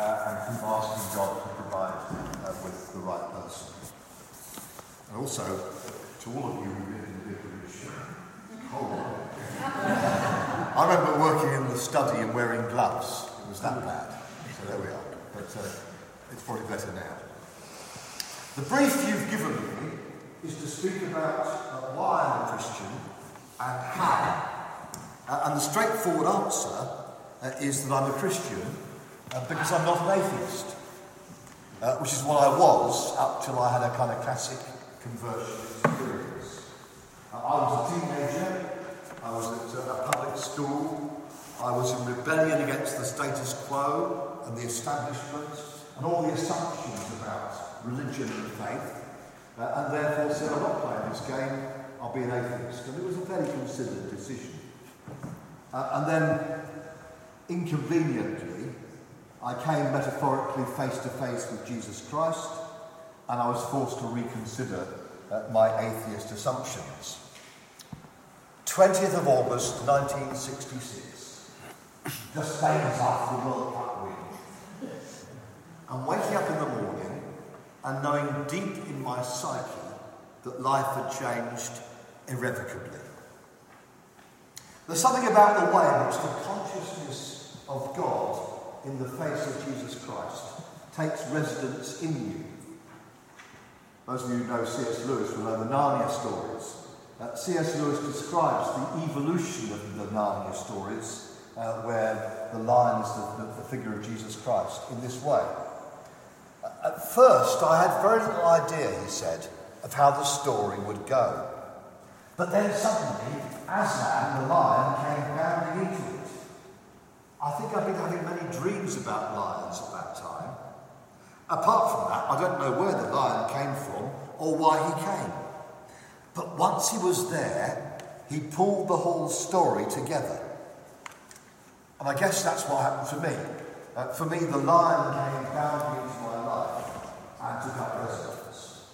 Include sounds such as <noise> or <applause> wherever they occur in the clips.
uh, and keep asking God to provide uh, with the right person. And also, to all of you who live in the vicarage, cold. <laughs> I remember working in the study and wearing gloves. It was that bad. So there we are. But uh, it's probably better now. The brief you've given me is to speak about uh, why I'm a Christian and how. Uh, and the straightforward answer uh, is that I'm a Christian uh, because I'm not an atheist, uh, which is what I was up till I had a kind of classic conversion experience. Uh, I was a teenager, I was at a public school, I was in rebellion against the status quo and the establishment and all the assumptions about religion and faith, uh, and therefore said, I'm not playing this game, I'll be an atheist. And it was a very considered decision. Uh, and then, inconveniently, I came metaphorically face to face with Jesus Christ, and I was forced to reconsider uh, my atheist assumptions. 20th of August 1966, just days after the World Cup win. I'm waking up in the morning and knowing deep in my psyche that life had changed irrevocably. There's something about the way in which the consciousness of God in the face of Jesus Christ takes residence in you. Those of you who know C.S. Lewis will know the Narnia stories. Uh, C.S. Lewis describes the evolution of the Narnia stories, uh, where the lion is the, the, the figure of Jesus Christ, in this way. Uh, at first, I had very little idea, he said, of how the story would go. But then suddenly, Aslan, the lion, came bounding into. I think I've been having many dreams about lions at that time. Apart from that, I don't know where the lion came from or why he came. But once he was there, he pulled the whole story together. And I guess that's what happened to me. Uh, for me, the lion came bounding into my life and took up residence.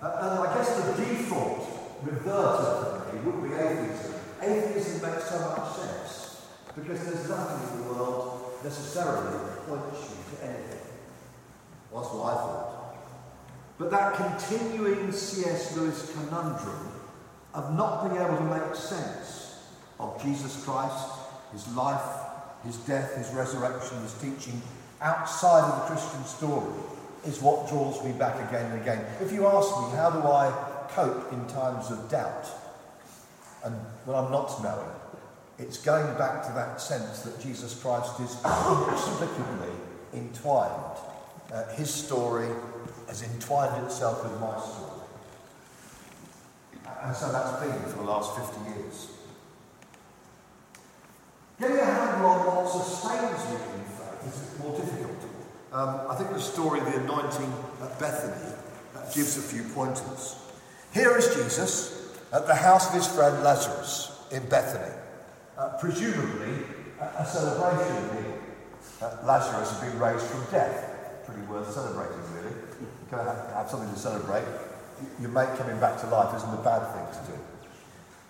Uh, and I guess the default reverter for me would be atheism. Atheism makes so much sense because there's nothing in the world necessarily that points you to anything. That's what I thought. But that continuing C.S. Lewis conundrum of not being able to make sense of Jesus Christ, his life, his death, his resurrection, his teaching outside of the Christian story is what draws me back again and again. If you ask me, how do I cope in times of doubt and when I'm not knowing, it's going back to that sense that Jesus Christ is inexplicably entwined. Uh, his story has entwined itself with my story. And so that's been for the last 50 years. Getting a handle on what sustains me in faith is more difficult. Um, I think the story of the anointing at Bethany gives a few pointers. Here is Jesus at the house of his friend Lazarus in Bethany. Uh, presumably, a, a celebration here. Uh, Lazarus been raised from death. Pretty worth celebrating, really. You can have, have something to celebrate. Your mate coming back to life isn't a bad thing to do.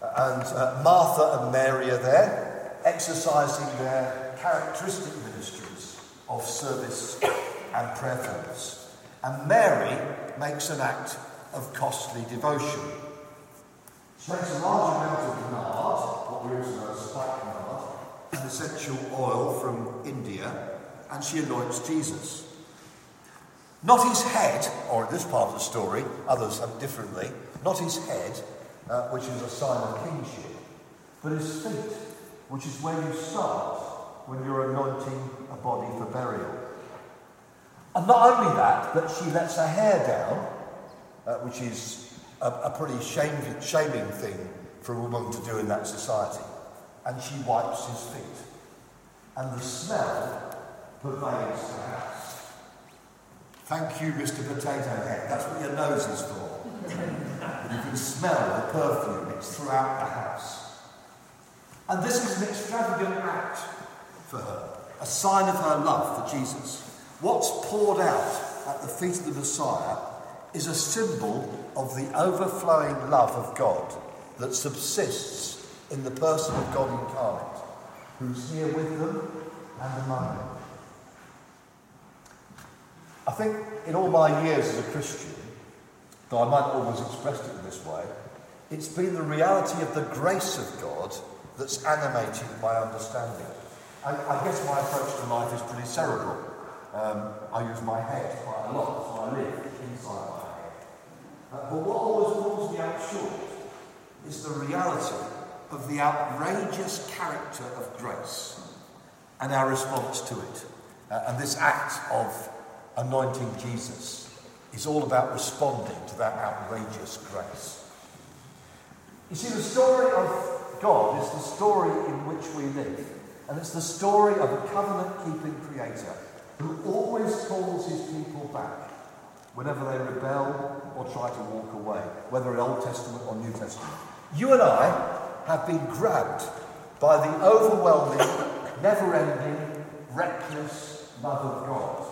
Uh, and uh, Martha and Mary are there, exercising their characteristic ministries of service and prayerfulness. And Mary makes an act of costly devotion. She makes a large amount of nard, what we also know spikenard, an essential oil from India, and she anoints Jesus. Not his head, or in this part of the story, others have differently, not his head, uh, which is a sign of kingship, but his feet, which is where you start when you're anointing a body for burial. And not only that, but she lets her hair down, uh, which is a, a pretty shaming thing for a woman to do in that society. And she wipes his feet. And the smell pervades the house. Thank you, Mr. Potato Head. That's what your nose is for. <laughs> you can smell the perfume, it's throughout the house. And this is an extravagant act for her, a sign of her love for Jesus. What's poured out at the feet of the Messiah is a symbol of the overflowing love of God that subsists in the person of God incarnate, who's here with them and among them. I think in all my years as a Christian, though I might always expressed it in this way, it's been the reality of the grace of God that's animated my understanding. I, I guess my approach to life is pretty cerebral. Um, I use my head quite a lot, so I live inside my head. Uh, but what always pulls me out short is the reality of the outrageous character of grace and our response to it. Uh, and this act of anointing Jesus is all about responding to that outrageous grace. You see, the story of God is the story in which we live, and it's the story of a covenant keeping creator who always calls his people back whenever they rebel or try to walk away, whether in Old Testament or New Testament. You and I have been grabbed by the overwhelming, never ending, reckless love of God.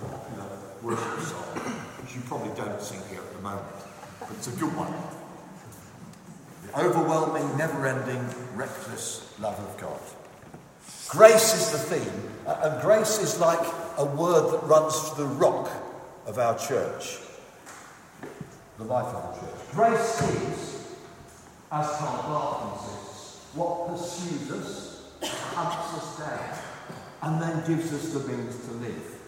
Popular worship song, which you probably don't sing here at the moment, but it's a good one. The overwhelming, never ending, reckless love of God. Grace is the theme, uh, and grace is like a word that runs through the rock of our church, the life of the church. Grace is, as Karl Barth says, what pursues us, hunts us down, and then gives us the means to live.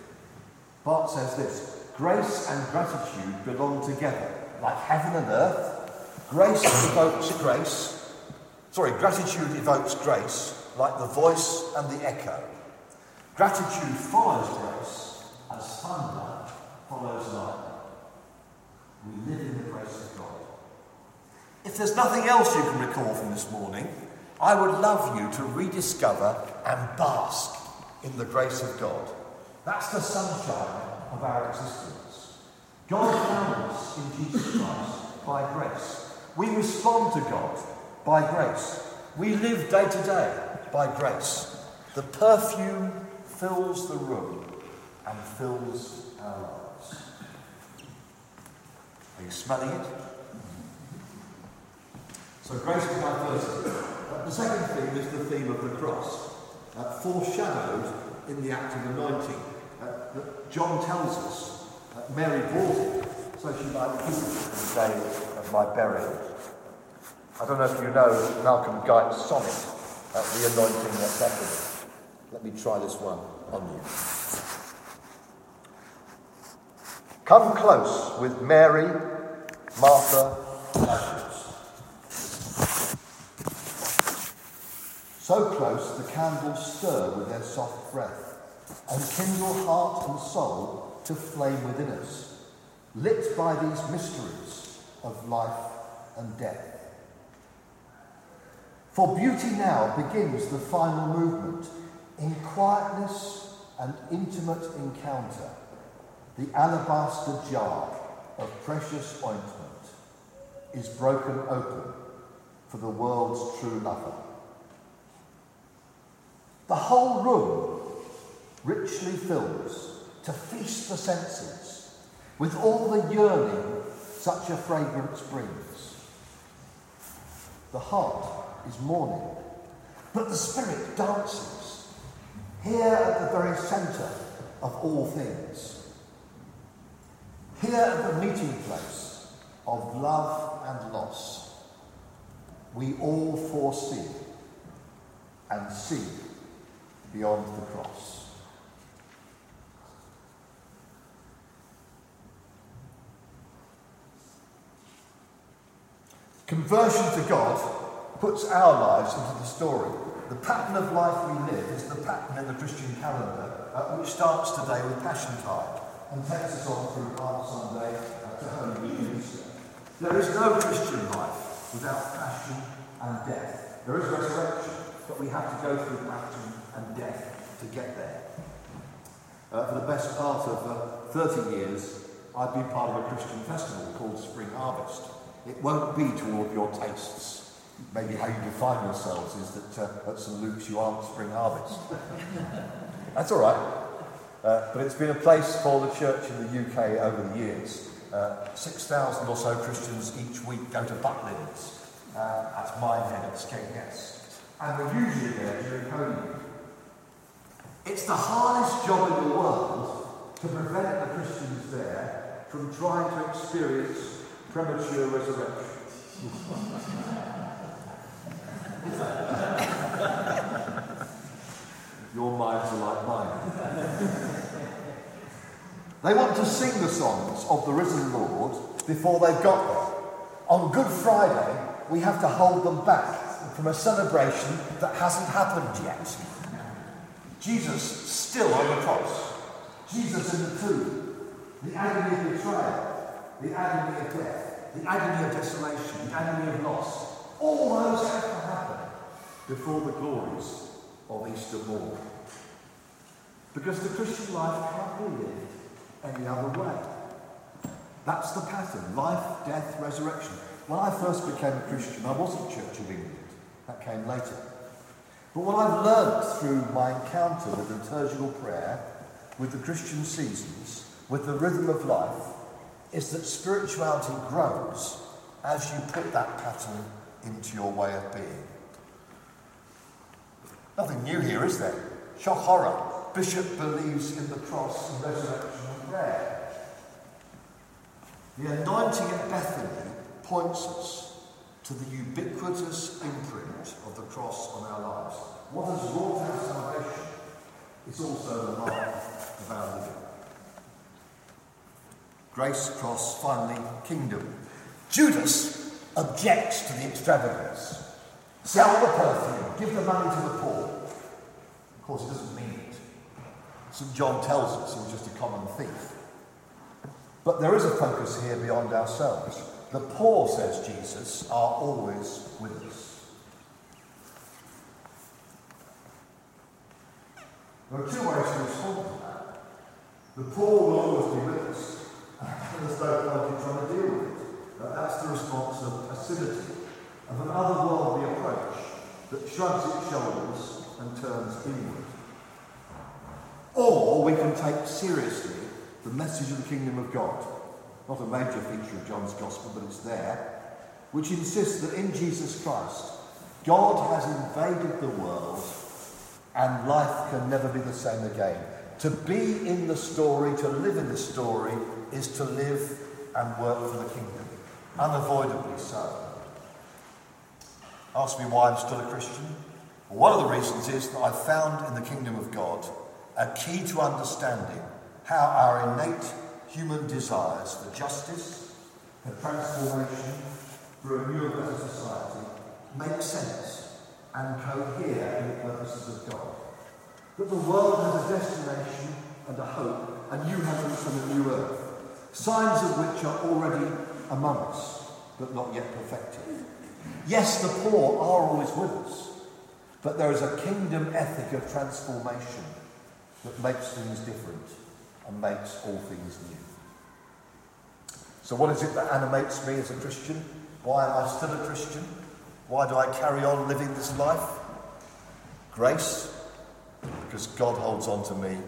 Barth says this grace and gratitude belong together, like heaven and earth. Grace evokes grace. Sorry, gratitude evokes grace, like the voice and the echo. Gratitude follows grace as thunder follows lightning. We live in the grace of God. If there's nothing else you can recall from this morning, I would love you to rediscover and bask in the grace of God. That's the sunshine of our existence. God found us in Jesus Christ by grace. We respond to God by grace. We live day to day by grace. The perfume fills the room and fills our lives. Are you smelling it? So grace is my first. Uh, the second theme is the theme of the cross, uh, foreshadowed in the act of the anointing. Uh, John tells us that Mary brought it so she might keep it the day of my burial. I don't know if you know Malcolm Guite's sonnet at the anointing at Bethany. Let me try this one on you. Come close with Mary, Martha, Lazarus. So close the candles stir with their soft breath and kindle heart and soul to flame within us, lit by these mysteries of life and death. For beauty now begins the final movement in quietness and intimate encounter. The alabaster jar of precious ointment is broken open for the world's true lover. The whole room richly fills to feast the senses with all the yearning such a fragrance brings. The heart is mourning, but the Spirit dances here at the very centre of all things. Here at the meeting place of love and loss, we all foresee and see beyond the cross. Conversion to God puts our lives into the story. The pattern of life we live is the pattern in the Christian calendar, uh, which starts today with Passion Tide and takes us on through Palm Sunday uh, to Holy Easter. There is no Christian life without passion and death. There is resurrection, but we have to go through passion and death to get there. Uh, for the best part of uh, 30 years, I've been part of a Christian festival called Spring Harvest. It won't be to all of your tastes maybe how you define yourselves is that uh, at St Luke's you aren't Spring Harvest. <laughs> That's all right. Uh, but it's been a place for the church in the UK over the years. Uh, 6,000 or so Christians each week go to Butlins uh, at Minehead at SKS. And we're usually there during Holy. It's the hardest job in the world to prevent the Christians there from trying to experience premature resurrection. Your minds are like mine. they want to sing the songs of the risen Lord before they've got there. On Good Friday, we have to hold them back from a celebration that hasn't happened yet. Jesus still on the cross. Jesus in the tomb. The agony of betrayal. The agony of death. The agony of desolation. The agony of loss. All those have to happen before the glories of Easter morn. Because the Christian life can't be lived any other way. That's the pattern life, death, resurrection. When I first became a Christian, I wasn't Church of England. That came later. But what I've learned through my encounter with liturgical prayer, with the Christian seasons, with the rhythm of life, is that spirituality grows as you put that pattern into your way of being. Nothing new here, is there? Shock horror. Bishop believes in the cross and resurrection and prayer. The anointing at Bethany points us to the ubiquitous imprint of the cross on our lives. What has wrought our salvation is also the mark of our living. Grace, cross, finally, kingdom. Judas objects to the extravagance. Sell the perfume, give the money to the poor. Of course, he doesn't mean it. St. John tells us he was just a common thief. But there is a focus here beyond ourselves. The poor, says Jesus, are always with us. There are two ways to respond to that. The poor will always be with us, and there's no point in trying to deal with it. But that's the response of passivity, of an otherworldly approach that shrugs its shoulders and turns inward. Or we can take seriously the message of the kingdom of God not a major feature of John's Gospel, but it's there, which insists that in Jesus Christ, God has invaded the world and life can never be the same again. To be in the story, to live in the story, is to live and work for the kingdom, unavoidably so. Ask me why I'm still a Christian? Well, one of the reasons is that I've found in the kingdom of God a key to understanding how our innate human desires for justice, for transformation, for a new and better society make sense and cohere in the purposes of God. That the world has a destination and a hope, a new heavens and a new earth, signs of which are already among us, but not yet perfected. Yes, the poor are always with us, but there is a kingdom ethic of transformation that makes things different and makes all things new. So, what is it that animates me as a Christian? Why am I still a Christian? Why do I carry on living this life? Grace, because God holds on to me.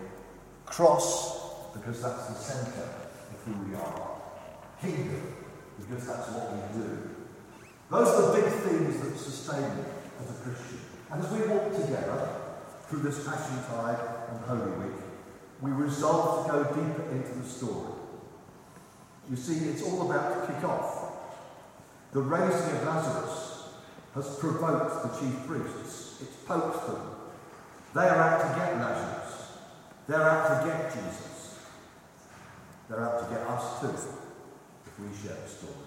Cross, because that's the centre of who we are. Kingdom, because that's what we do. Those are the big themes that sustain me as a Christian. And as we walk together through this Passion Tide and Holy Week, we resolve to go deeper into the story. You see, it's all about to kick off. The raising of Lazarus has provoked the chief priests. It's poked them. They are out to get Lazarus. They're out to get Jesus. They're out to get us too, if we share the story.